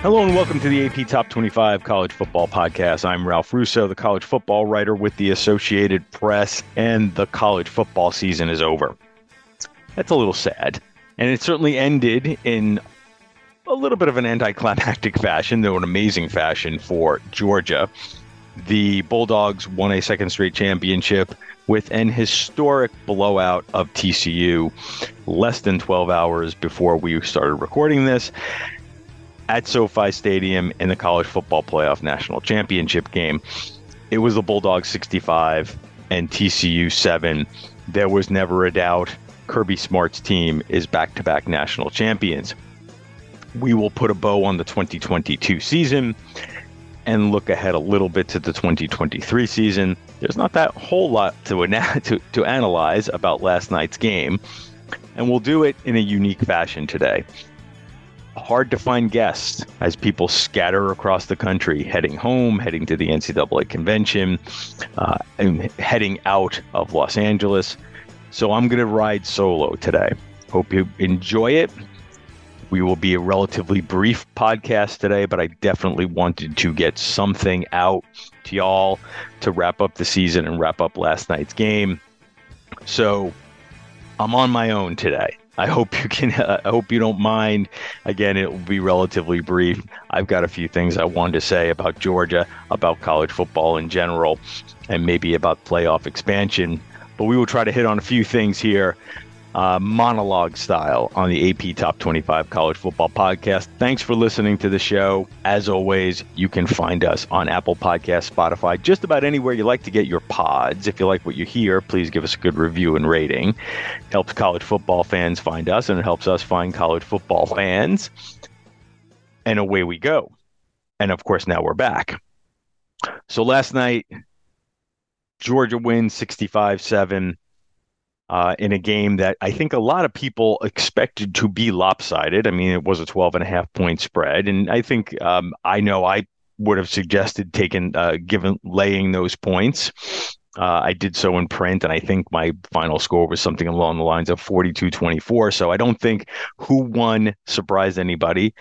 Hello and welcome to the AP Top 25 College Football Podcast. I'm Ralph Russo, the college football writer with the Associated Press, and the college football season is over. That's a little sad. And it certainly ended in a little bit of an anticlimactic fashion, though an amazing fashion for Georgia. The Bulldogs won a second straight championship with an historic blowout of TCU less than 12 hours before we started recording this at SoFi Stadium in the College Football Playoff National Championship game. It was the Bulldogs 65 and TCU 7. There was never a doubt Kirby Smart's team is back to back national champions. We will put a bow on the 2022 season and look ahead a little bit to the 2023 season. There's not that whole lot to, to, to analyze about last night's game, and we'll do it in a unique fashion today hard to find guests as people scatter across the country, heading home, heading to the NCAA convention, uh, and heading out of Los Angeles. So I'm going to ride solo today. Hope you enjoy it. We will be a relatively brief podcast today, but I definitely wanted to get something out to y'all to wrap up the season and wrap up last night's game. So I'm on my own today. I hope you can. Uh, I hope you don't mind. Again, it will be relatively brief. I've got a few things I wanted to say about Georgia, about college football in general, and maybe about playoff expansion. But we will try to hit on a few things here uh, monologue style on the AP Top 25 College Football Podcast. Thanks for listening to the show. As always, you can find us on Apple Podcasts, Spotify, just about anywhere you like to get your pods. If you like what you hear, please give us a good review and rating. It helps college football fans find us, and it helps us find college football fans. And away we go. And of course, now we're back. So last night, Georgia wins 65 7 uh, in a game that I think a lot of people expected to be lopsided. I mean, it was a 12 and a half point spread. And I think um, I know I would have suggested taking, uh, given laying those points. Uh, I did so in print, and I think my final score was something along the lines of 42 24. So I don't think who won surprised anybody.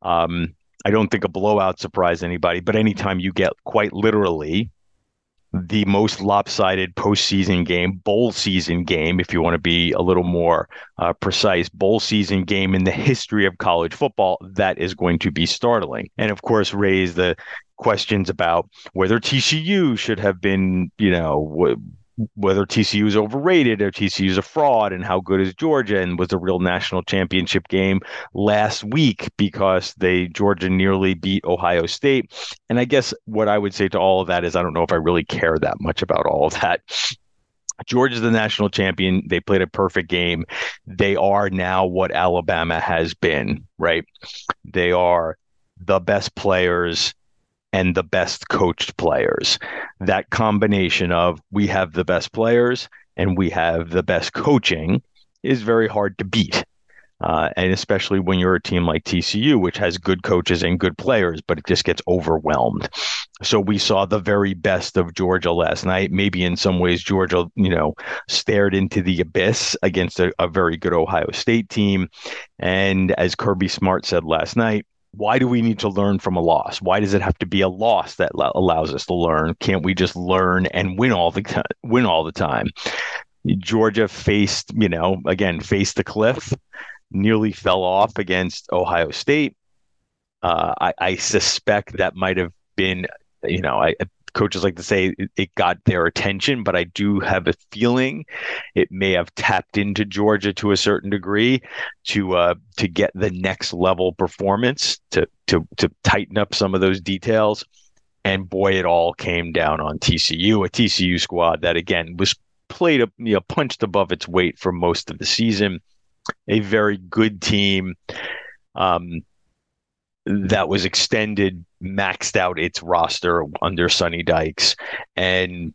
Um, I don't think a blowout surprised anybody, but anytime you get quite literally the most lopsided postseason game, bowl season game, if you want to be a little more uh, precise, bowl season game in the history of college football, that is going to be startling. And of course, raise the questions about whether TCU should have been, you know, whether TCU is overrated or TCU is a fraud and how good is Georgia and was a real national championship game last week because they Georgia nearly beat Ohio State. And I guess what I would say to all of that is I don't know if I really care that much about all of that. Georgia's the national champion. They played a perfect game. They are now what Alabama has been, right? They are the best players and the best coached players. That combination of we have the best players and we have the best coaching is very hard to beat. Uh, and especially when you're a team like TCU, which has good coaches and good players, but it just gets overwhelmed. So we saw the very best of Georgia last night. Maybe in some ways, Georgia, you know, stared into the abyss against a, a very good Ohio State team. And as Kirby Smart said last night, why do we need to learn from a loss? Why does it have to be a loss that lo- allows us to learn? Can't we just learn and win all the time, win all the time? Georgia faced, you know, again, faced the cliff, nearly fell off against Ohio State. Uh, I, I suspect that might have been, you know, I, coaches like to say it, it, got their attention, but I do have a feeling it may have tapped into Georgia to a certain degree to uh, to get the next level performance to to to tighten up some of those details. And boy, it all came down on TCU, a TCU squad that again was played a you know, punched above its weight for most of the season. A very good team. Um, that was extended, maxed out its roster under Sonny Dykes, and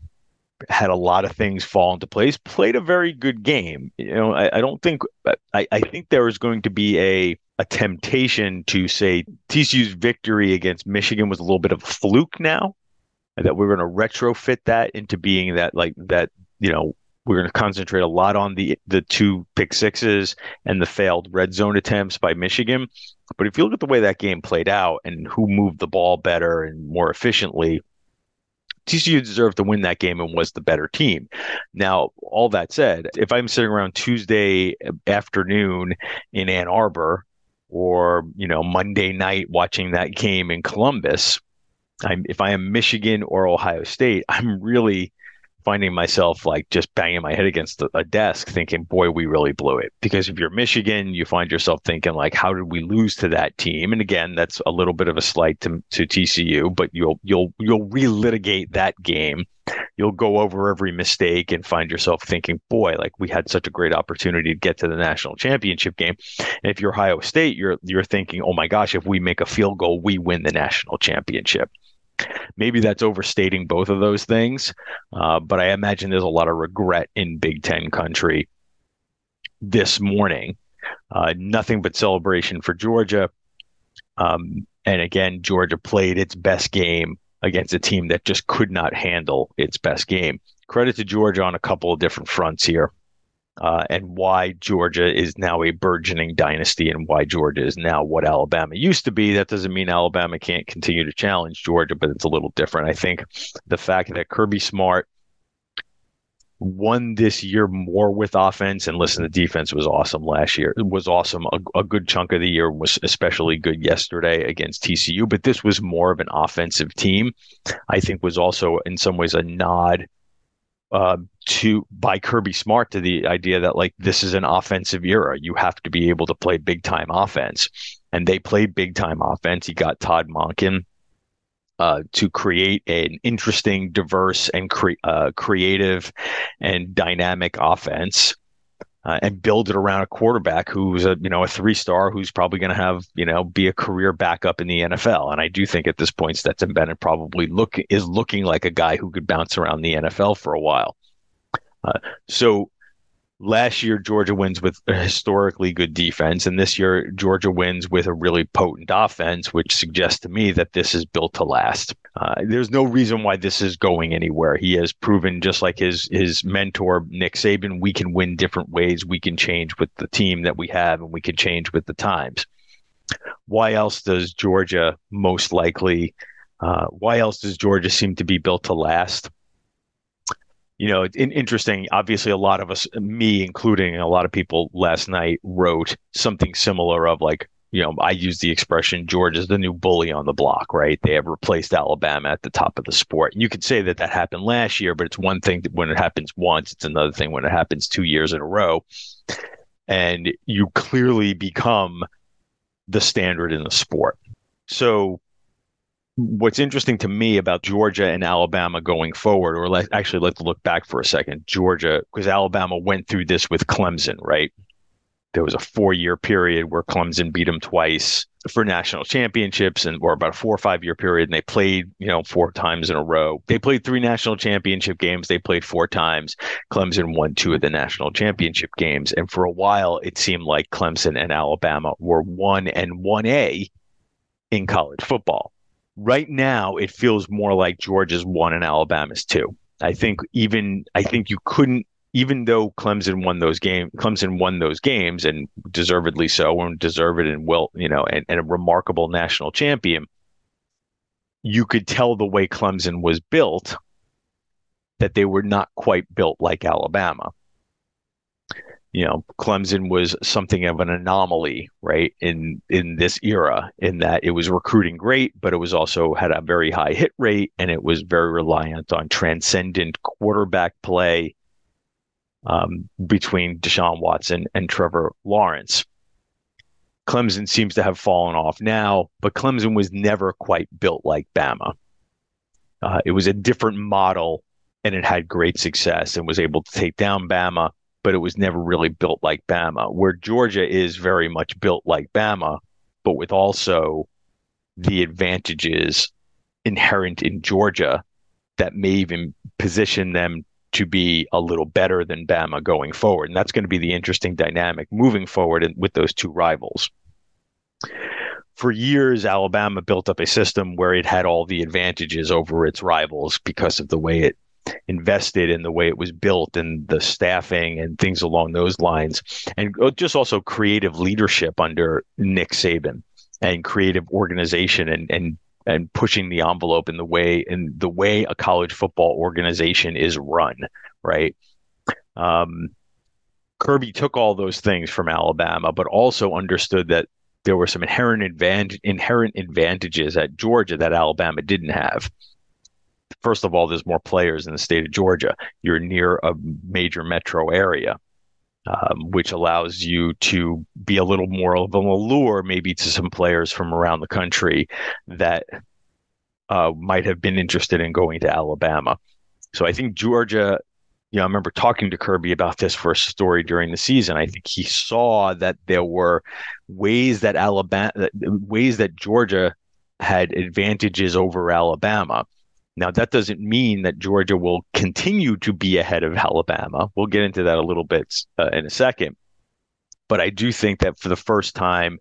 had a lot of things fall into place. Played a very good game. You know, I, I don't think I, I think there is going to be a a temptation to say TCU's victory against Michigan was a little bit of a fluke now, and that we're going to retrofit that into being that like that you know we're going to concentrate a lot on the the two pick sixes and the failed red zone attempts by Michigan. But if you look at the way that game played out and who moved the ball better and more efficiently, TCU deserved to win that game and was the better team. Now, all that said, if I'm sitting around Tuesday afternoon in Ann Arbor or, you know, Monday night watching that game in Columbus, I'm, if I am Michigan or Ohio State, I'm really finding myself like just banging my head against a desk thinking boy we really blew it. Because if you're michigan you find yourself thinking like how did we lose to that team? And again that's a little bit of a slight to, to tcu but you'll you'll you'll relitigate that game. You'll go over every mistake and find yourself thinking boy like we had such a great opportunity to get to the national championship game. And if you're ohio state you're you're thinking oh my gosh if we make a field goal we win the national championship Maybe that's overstating both of those things, uh, but I imagine there's a lot of regret in Big Ten country this morning. Uh, nothing but celebration for Georgia. Um, and again, Georgia played its best game against a team that just could not handle its best game. Credit to Georgia on a couple of different fronts here uh, and why Georgia is now a burgeoning dynasty and why Georgia is now what Alabama used to be. That doesn't mean Alabama can't continue to challenge Georgia, but it's a little different. I think the fact that Kirby Smart won this year more with offense and listen the defense was awesome last year it was awesome a, a, good chunk of the year was especially good yesterday against tcu but this was more of an offensive team i think was also in some ways a nod uh, to by Kirby Smart to the idea that like this is an offensive era. You have to be able to play big time offense, and they played big time offense. He got Todd Monken uh, to create an interesting, diverse, and cre- uh, creative and dynamic offense uh, and build it around a quarterback who's a you know a three star who's probably going to have you know be a career backup in the NFL. And I do think at this point Stetson Bennett probably look is looking like a guy who could bounce around the NFL for a while. Uh, so last year Georgia wins with a historically good defense, and this year Georgia wins with a really potent offense, which suggests to me that this is built to last. Uh, there's no reason why this is going anywhere. He has proven, just like his his mentor Nick Saban, we can win different ways. We can change with the team that we have, and we can change with the times. Why else does Georgia most likely? Uh, why else does Georgia seem to be built to last? You know, in, interesting. Obviously, a lot of us, me including a lot of people last night, wrote something similar of like, you know, I use the expression Georgia's the new bully on the block, right? They have replaced Alabama at the top of the sport. You could say that that happened last year, but it's one thing when it happens once, it's another thing when it happens two years in a row. And you clearly become the standard in the sport. So what's interesting to me about Georgia and Alabama going forward, or let, actually let's look back for a second. Georgia, because Alabama went through this with Clemson, right? There was a four-year period where Clemson beat them twice for national championships, and or about a four or five-year period, and they played, you know, four times in a row. They played three national championship games. They played four times. Clemson won two of the national championship games, and for a while, it seemed like Clemson and Alabama were one and one A in college football right now it feels more like Georgia's one and Alabama's two. I think even I think you couldn't even though Clemson won those games, Clemson won those games and deservedly so, and deserved and well, you know, and, and a remarkable national champion. You could tell the way Clemson was built that they were not quite built like Alabama you know, Clemson was something of an anomaly, right? In in this era, in that it was recruiting great, but it was also had a very high hit rate, and it was very reliant on transcendent quarterback play um, between Deshaun Watson and Trevor Lawrence. Clemson seems to have fallen off now, but Clemson was never quite built like Bama. Uh, it was a different model, and it had great success and was able to take down Bama but it was never really built like Bama. Where Georgia is very much built like Bama, but with also the advantages inherent in Georgia that may even position them to be a little better than Bama going forward. And that's going to be the interesting dynamic moving forward with those two rivals. For years, Alabama built up a system where it had all the advantages over its rivals because of the way it invested in the way it was built and the staffing and things along those lines, and uh, just also creative leadership under Nick Saban and creative organization and and and pushing the envelope in the way in the way a college football organization is run, right? Um, Kirby took all those things from Alabama, but also understood that there were some inherent advantage, inherent advantages at Georgia that Alabama didn't have. First of all, there's more players in the state of Georgia. You're near a major metro area, um, which allows you to be a little more of an allure, maybe to some players from around the country that uh, might have been interested in going to Alabama. So I think Georgia you know, I remember talking to Kirby about this for a story during the season. I think he saw that there were ways that Alabama, ways that Georgia had advantages over Alabama. Now, that doesn't mean that Georgia will continue to be ahead of Alabama. We'll get into that a little bit uh, in a second. But I do think that for the first time,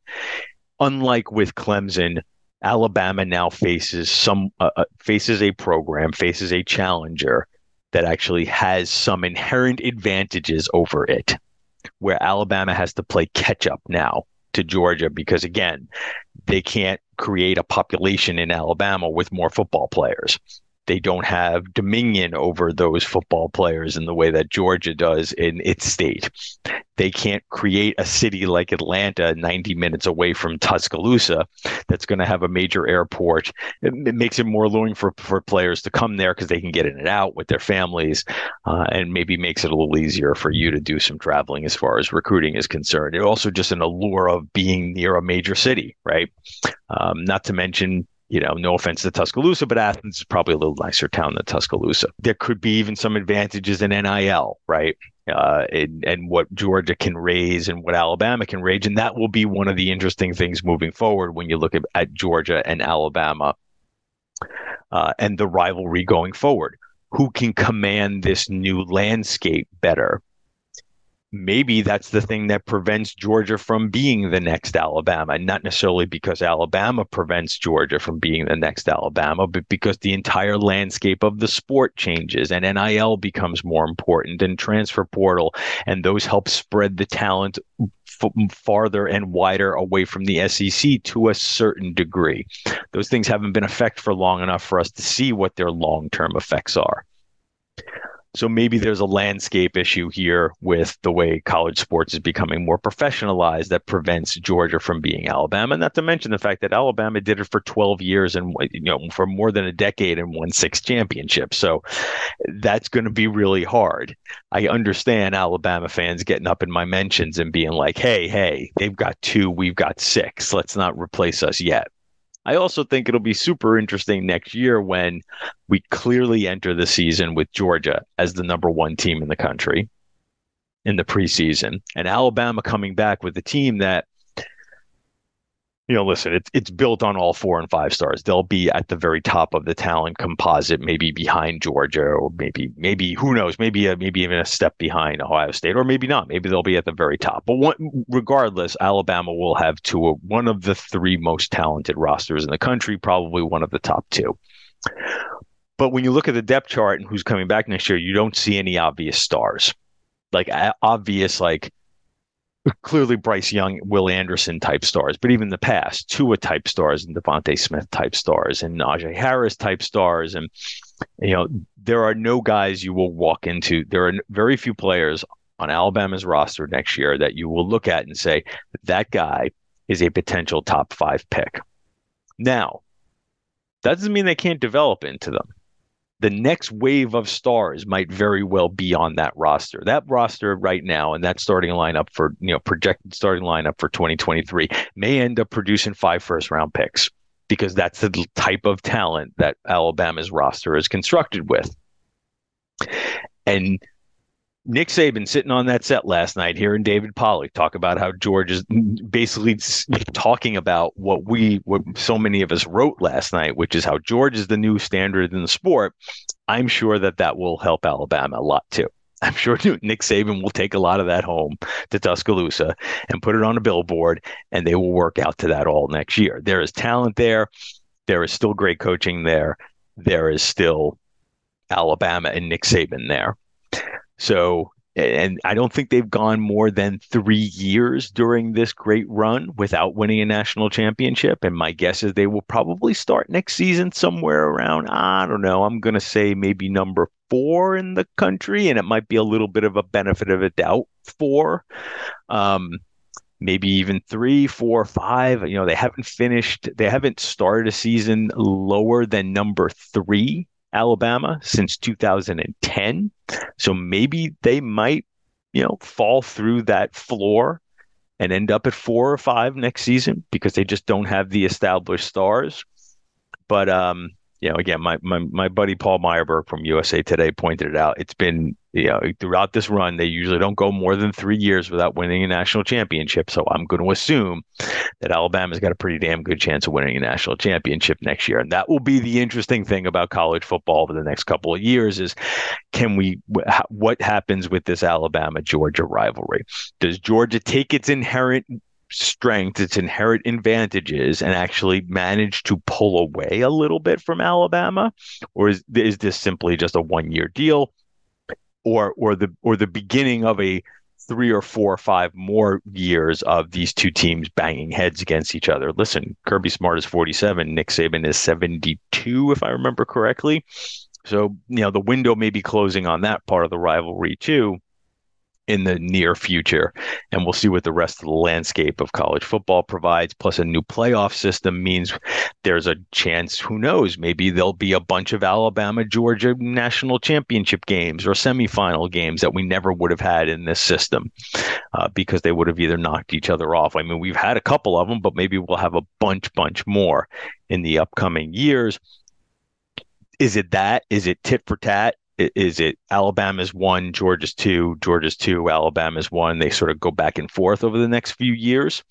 unlike with Clemson, Alabama now faces some uh, uh faces a program, faces a challenger that actually has some inherent advantages over it, where Alabama has to play catch up now to Georgia because, again, they can't create a population in Alabama with more football players they don't have dominion over those football players in the way that Georgia does in its state. They can't create a city like Atlanta 90 minutes away from Tuscaloosa that's going to have a major airport. It, it, makes it more alluring for, for players to come there because they can get in and out with their families uh, and maybe makes it a little easier for you to do some traveling as far as recruiting is concerned. It also just an allure of being near a major city, right? Um, not to mention you know, no offense to Tuscaloosa, but Athens is probably a little nicer town than Tuscaloosa. There could be even some advantages in NIL, right? Uh, and, and what Georgia can raise and what Alabama can raise. And that will be one of the interesting things moving forward when you look at, at Georgia and Alabama uh, and the rivalry going forward. Who can command this new landscape better? Maybe that's the thing that prevents Georgia from being the next Alabama, not necessarily because Alabama prevents Georgia from being the next Alabama, but because the entire landscape of the sport changes and NIL becomes more important and transfer portal, and those help spread the talent f- farther and wider away from the SEC to a certain degree. Those things haven't been effect for long enough for us to see what their long term effects are. So maybe there's a landscape issue here with the way college sports is becoming more professionalized that prevents Georgia from being Alabama. Not to mention the fact that Alabama did it for 12 years and you know for more than a decade and won six championships. So that's going to be really hard. I understand Alabama fans getting up in my mentions and being like, "Hey, hey, they've got two, we've got six. Let's not replace us yet." I also think it'll be super interesting next year when we clearly enter the season with Georgia as the number one team in the country in the preseason and Alabama coming back with a team that you know, listen, it's it's built on all four and five stars. They'll be at the very top of the talent composite, maybe behind Georgia, or maybe maybe who knows, maybe a, maybe even a step behind Ohio State, or maybe not. Maybe they'll be at the very top. But one, regardless, Alabama will have two uh, one of the three most talented rosters in the country, probably one of the top two. But when you look at the depth chart and who's coming back next year, you don't see any obvious stars, like obvious like clearly Bryce Young, Will Anderson type stars, but even the past, Tua type stars and DeVonta Smith type stars and Najee Harris type stars. And, you know, there are no guys you will walk into. There are very few players on Alabama's roster next year that you will look at and say, that guy is a potential top five pick. Now, that doesn't mean they can't develop into them the next wave of stars might very well be on that roster. That roster right now and that starting lineup for, you know, projected starting lineup for 2023 may end up producing five first round picks because that's the type of talent that Alabama's roster is constructed with. And Nick Saban sitting on that set last night, hearing David Pollack talk about how Georgia's basically talking about what we, what so many of us wrote last night, which is how Georgia's the new standard in the sport. I'm sure that that will help Alabama a lot too. I'm sure Nick Saban will take a lot of that home to Tuscaloosa and put it on a billboard, and they will work out to that all next year. There is talent there. There is still great coaching there. There is still Alabama and Nick Saban there. So and I don't think they've gone more than three years during this great run without winning a national championship. And my guess is they will probably start next season somewhere around, I don't know, I'm going to say maybe number four in the country. And it might be a little bit of a benefit of a doubt four. Um, maybe even three, four, five. You know, they haven't finished, they haven't started a season lower than number three Alabama since 2010. So maybe they might, you know, fall through that floor and end up at four or five next season because they just don't have the established stars. But um, you know, again, my, my my buddy Paul Meyerberg from USA Today pointed it out. It's been you know throughout this run, they usually don't go more than three years without winning a national championship. So I'm going to assume that Alabama's got a pretty damn good chance of winning a national championship next year, and that will be the interesting thing about college football over the next couple of years: is can we what happens with this Alabama Georgia rivalry? Does Georgia take its inherent strength, its inherent advantages, and actually manage to pull away a little bit from Alabama, or is is this simply just a one year deal, or or the or the beginning of a three or four or five more years of these two teams banging heads against each other. Listen, Kirby Smart is 47, Nick Saban is 72, if I remember correctly. So, you know, the window may be closing on that part of the rivalry too in the near future. And we'll see what the rest of the landscape of college football provides. Plus, a new playoff system means there's a chance, who knows, maybe there'll be a bunch of Alabama, Georgia national championship games or semifinal games that we never would have had in this system uh, because they would have either knocked each other off. I mean, we've had a couple of them, but maybe we'll have a bunch, bunch more in the upcoming years. Is it that? Is it tit for tat? Is it Alabama's one, Georgia's two, Georgia's two, Alabama's one? They sort of go back and forth over the next few years.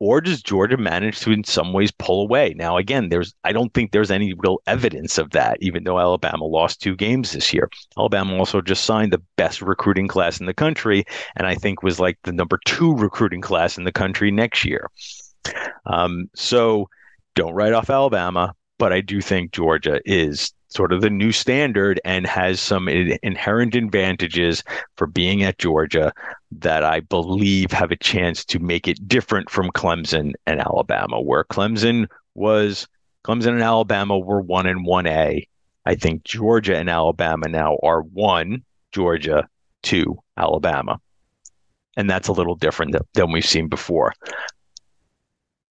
Or does Georgia manage to, in some ways, pull away? Now, again, there's I don't think there's any real evidence of that, even though Alabama lost two games this year. Alabama also just signed the best recruiting class in the country, and I think was like the number two recruiting class in the country next year. Um, so don't write off Alabama, but I do think Georgia is sort of the new standard and has some inherent advantages for being at Georgia that I believe have a chance to make it different from Clemson and Alabama, where Clemson was Clemson and Alabama were one and one A. I think Georgia and Alabama now are one, Georgia, two, Alabama. And that's a little different than we've seen before.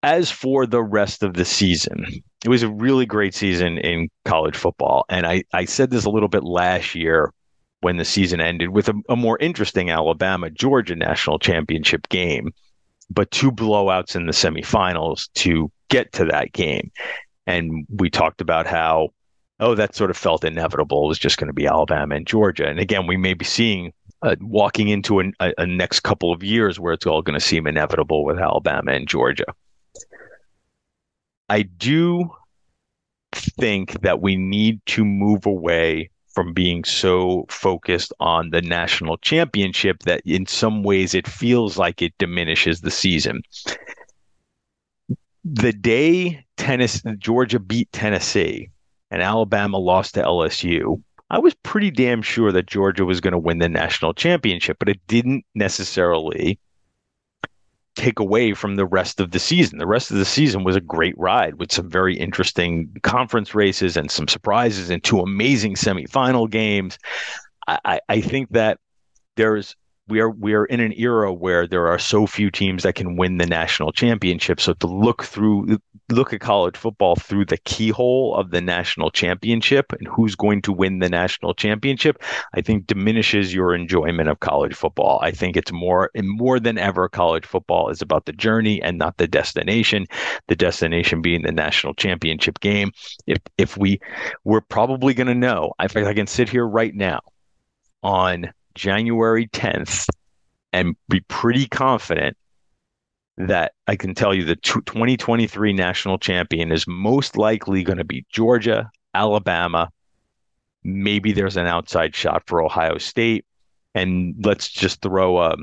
As for the rest of the season, it was a really great season in college football. And I, I said this a little bit last year when the season ended with a, a more interesting Alabama Georgia national championship game, but two blowouts in the semifinals to get to that game. And we talked about how, oh, that sort of felt inevitable. It was just going to be Alabama and Georgia. And again, we may be seeing uh, walking into a, a, a next couple of years where it's all going to seem inevitable with Alabama and Georgia. I do think that we need to move away from being so focused on the national championship that in some ways it feels like it diminishes the season. The day Tennessee, Georgia beat Tennessee and Alabama lost to LSU, I was pretty damn sure that Georgia was going to win the national championship, but it didn't necessarily take away from the rest of the season. The rest of the season was a great ride with some very interesting conference races and some surprises and two amazing semifinal games. I, I think that there's we are we are in an era where there are so few teams that can win the national championship. So to look through look at college football through the keyhole of the national championship and who's going to win the national championship, I think diminishes your enjoyment of college football. I think it's more and more than ever college football is about the journey and not the destination. The destination being the national championship game. If if we we're probably going to know. I can sit here right now on January 10th and be pretty confident that I can tell you the 2023 national champion is most likely going to be Georgia, Alabama. Maybe there's an outside shot for Ohio State. And let's just throw a,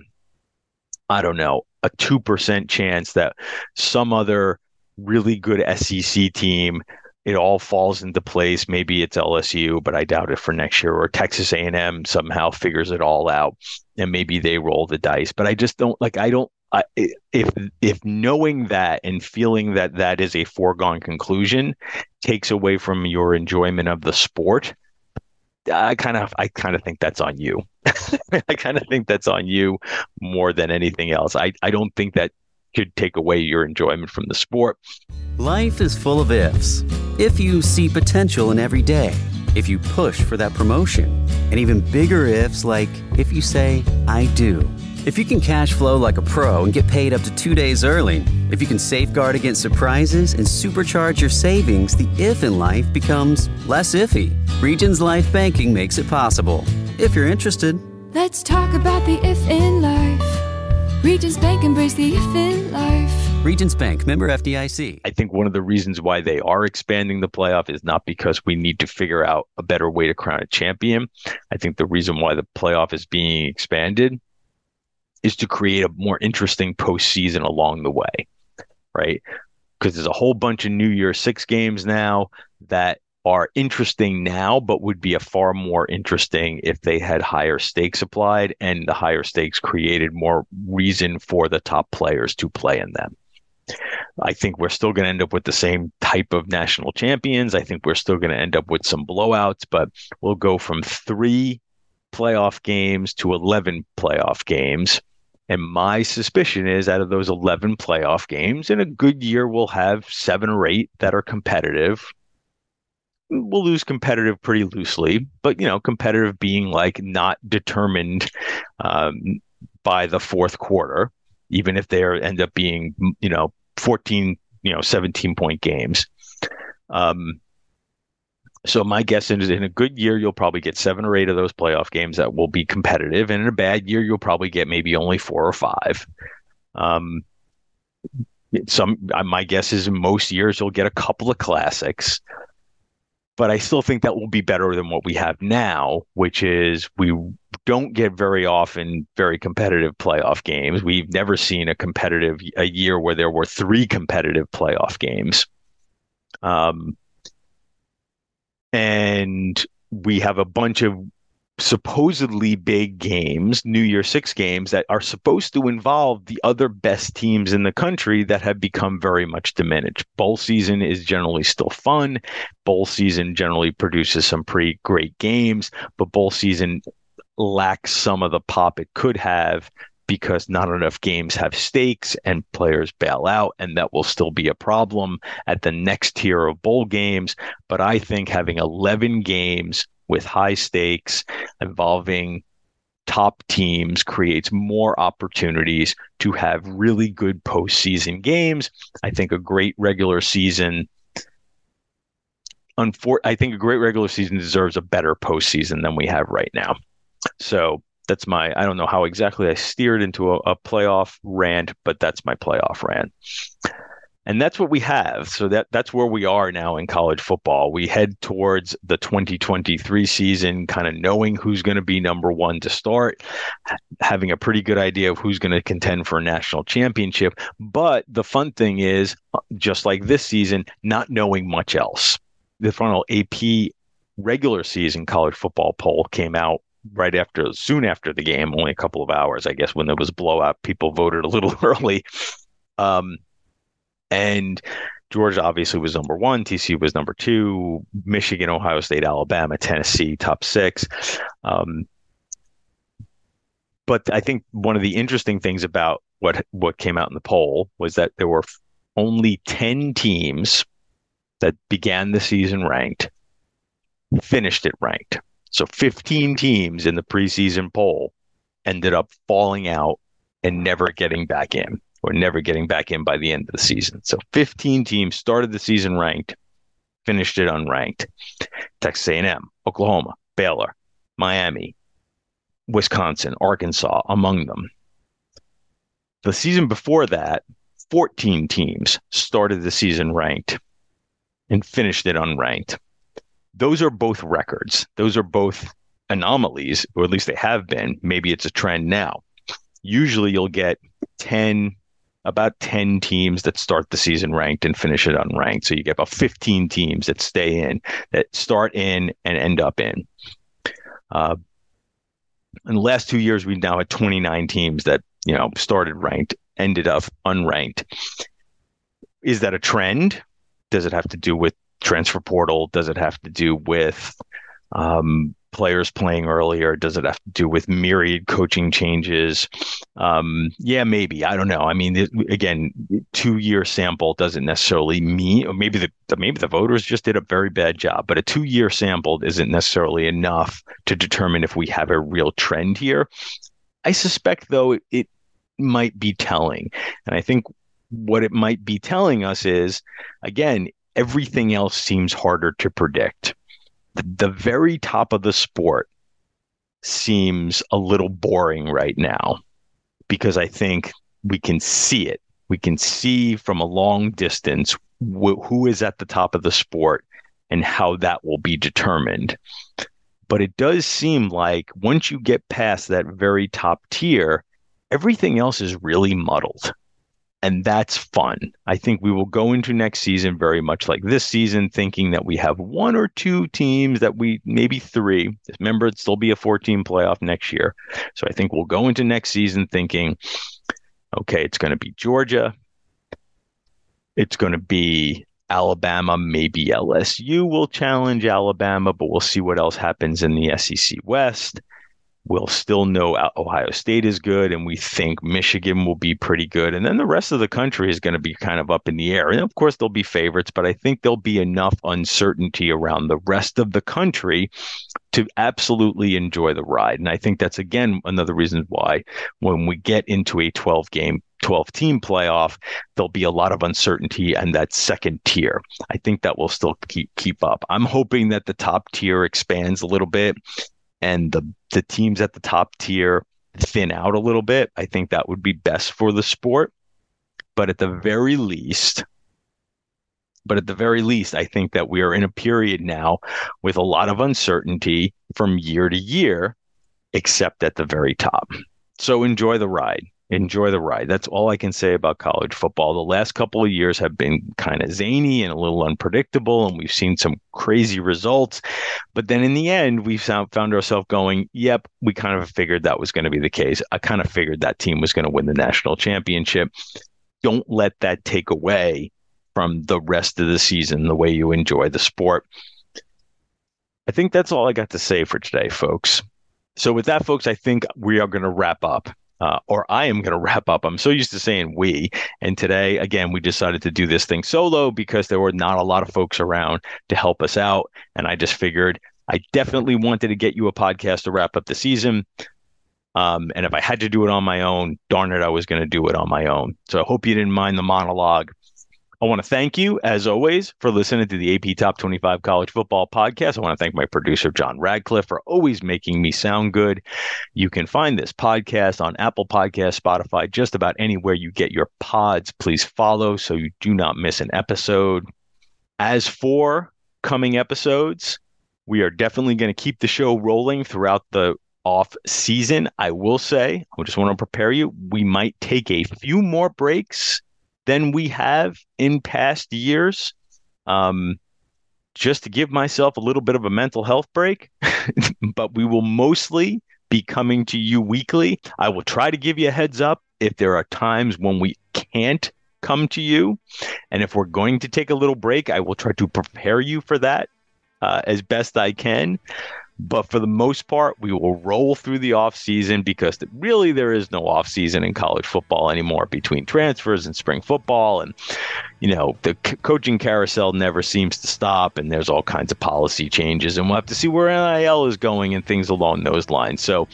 I don't know, a 2% chance that some other really good SEC team it all falls into place. Maybe it's LSU, but I doubt it for next year. Or Texas A&M somehow figures it all out, and maybe they roll the dice. But I just don't like. I don't. If if knowing that and feeling that that is a foregone conclusion takes away from your enjoyment of the sport, I kind of I kind of think that's on you. I kind of think that's on you more than anything else. I, I don't think that could take away your enjoyment from the sport. Life is full of ifs. If you see potential in every day, if you push for that promotion, and even bigger ifs like if you say, I do. If you can cash flow like a pro and get paid up to two days early, if you can safeguard against surprises and supercharge your savings, the if in life becomes less iffy. Regions Life Banking makes it possible. If you're interested, let's talk about the if in life. Regions Bank embrace the if in life. Regions Bank, member FDIC. I think one of the reasons why they are expanding the playoff is not because we need to figure out a better way to crown a champion. I think the reason why the playoff is being expanded is to create a more interesting postseason along the way, right? Because there's a whole bunch of New Year Six games now that are interesting now, but would be a far more interesting if they had higher stakes applied and the higher stakes created more reason for the top players to play in them. I think we're still going to end up with the same type of national champions. I think we're still going to end up with some blowouts, but we'll go from three playoff games to 11 playoff games and my suspicion is out of those 11 playoff games, in a good year, we'll have seven or eight that are competitive. We'll lose competitive pretty loosely, but, you know, competitive being like not determined um, by the fourth quarter, even if they end up being, you know, 14, you know, 17 point games. Um, so my guess is in a good year, you'll probably get seven or eight of those playoff games that will be competitive, and in a bad year, you'll probably get maybe only four or five. Um, some my guess is in most years you'll get a couple of classics, but I still think that will be better than what we have now, which is we don't get very often very competitive playoff games. We've never seen a competitive a year where there were three competitive playoff games. Um, and we have a bunch of supposedly big games, New Year Six games that are supposed to involve the other best teams in the country that have become very much diminished. Bowl season is generally still fun. Bowl season generally produces some pretty great games, but bowl season lacks some of the pop it could have because not enough games have stakes and players bail out, and that will still be a problem at the next tier of bowl games. But I think having 11 games with high stakes involving top teams creates more opportunities to have really good postseason games. I think a great regular season. Unfor- I think a great regular season deserves a better postseason than we have right now. So that's my I don't know how exactly I steered into a, a playoff rant, but that's my playoff rant. And that's what we have. So that that's where we are now in college football. We head towards the 2023 season, kind of knowing who's going to be number one to start, having a pretty good idea of who's going to contend for a national championship. But the fun thing is, uh, just like this season, not knowing much else. The final AP regular season college football poll came out right after, soon after the game, only a couple of hours, I guess, when there was blowout, people voted a little early. Um, and Georgia obviously was number one. TCU was number two. Michigan, Ohio State, Alabama, Tennessee, top six. Um, but I think one of the interesting things about what what came out in the poll was that there were only ten teams that began the season ranked, finished it ranked. So 15 teams in the preseason poll ended up falling out and never getting back in or never getting back in by the end of the season. So 15 teams started the season ranked, finished it unranked. Texas A&M, Oklahoma, Baylor, Miami, Wisconsin, Arkansas among them. The season before that, 14 teams started the season ranked and finished it unranked those are both records. Those are both anomalies, or at least they have been. Maybe it's a trend now. Usually you'll get 10 about 10 teams that start the season ranked and finish it unranked. So you get about 15 teams that stay in, that start in and end up in. Uh, in the last two years, we've now had 29 teams that, you know, started ranked, ended up unranked. Is that a trend? Does it have to do with transfer portal? Does it have to do with um, players playing earlier? Does it have to do with myriad coaching changes? Um, yeah, maybe. I don't know. I mean, again, two year sample doesn't necessarily mean, or maybe the maybe the voters just did a very bad job. But a two year sample isn't necessarily enough to determine if we have a real trend here. I suspect, though, it, it might be telling, and I think what it might be telling us is, again, everything else seems harder to predict the very top of the sport seems a little boring right now because I think we can see it. We can see from a long distance wh- who is at the top of the sport and how that will be determined. But it does seem like once you get past that very top tier, everything else is really muddled and that's fun. I think we will go into next season very much like this season, thinking that we have one or two teams that we maybe three. Remember, it'll still be a 14 playoff next year. So I think we'll go into next season thinking, okay, it's going to be Georgia. It's going to be Alabama, maybe LSU will challenge Alabama, but we'll see what else happens in the SEC West we'll still know Ohio State is good, and we think Michigan will be pretty good. And then the rest of the country is going to be kind of up in the air. And of course, there'll be favorites, but I think there'll be enough uncertainty around the rest of the country to absolutely enjoy the ride. And I think that's, again, another reason why when we get into a 12 game 12 team playoff, there'll be a lot of uncertainty and that second tier. I think that will still keep keep up. I'm hoping that the top tier expands a little bit and the the teams at the top tier thin out a little bit, I think that would be best for the sport. But at the very least, but at the very least, I think that we are in a period now with a lot of uncertainty from year to year, except at the very top. So enjoy the ride enjoy the ride. That's all I can say about college football. The last couple of years have been kind of zany and a little unpredictable, and we've seen some crazy results. But then in the end, we found, found ourselves going, yep, we kind of figured that was going to be the case. I kind of figured that team was going to win the national championship. Don't let that take away from the rest of the season, the way you enjoy the sport. I think that's all I got to say for today, folks. So, with that, folks, I think we are going to wrap up uh, or I am going to wrap up. I'm so used to saying we. And today, again, we decided to do this thing solo because there were not a lot of folks around to help us out. And I just figured I definitely wanted to get you a podcast to wrap up the season. Um, and if I had to do it on my own, darn it, I was going to do it on my own. So I hope you didn't mind the monologue. I want to thank you, as always, for listening to the AP Top 25 College Football Podcast. I want to thank my producer, John Radcliffe, for always making me sound good. You can find this podcast on Apple Podcast, Spotify, just about anywhere you get your pods. Please follow so you do not miss an episode. As for coming episodes, we are definitely going to keep the show rolling throughout the off season. I will say, I just want to prepare you. We might take a few more breaks than we have in past years. Um, just to give myself a little bit of a mental health break, but we will mostly be coming to you weekly. I will try to give you a heads up if there are times when we can't come to you. And if we're going to take a little break, I will try to prepare you for that uh, as best I can. But for the most part, we will roll through the off season because really there is no off season in college football anymore between transfers and spring football, and you know the c- coaching carousel never seems to stop, and there's all kinds of policy changes, and we'll have to see where NIL is going and things along those lines. So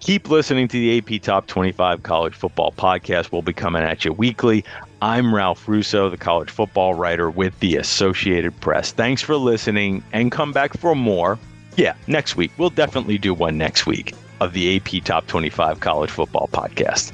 keep listening to the AP Top 25 College Football Podcast. We'll be coming at you weekly. I'm Ralph Russo, the college football writer with the Associated Press. Thanks for listening and come back for more yeah, next week. We'll definitely do one next week of the AP Top 25 College Football Podcast.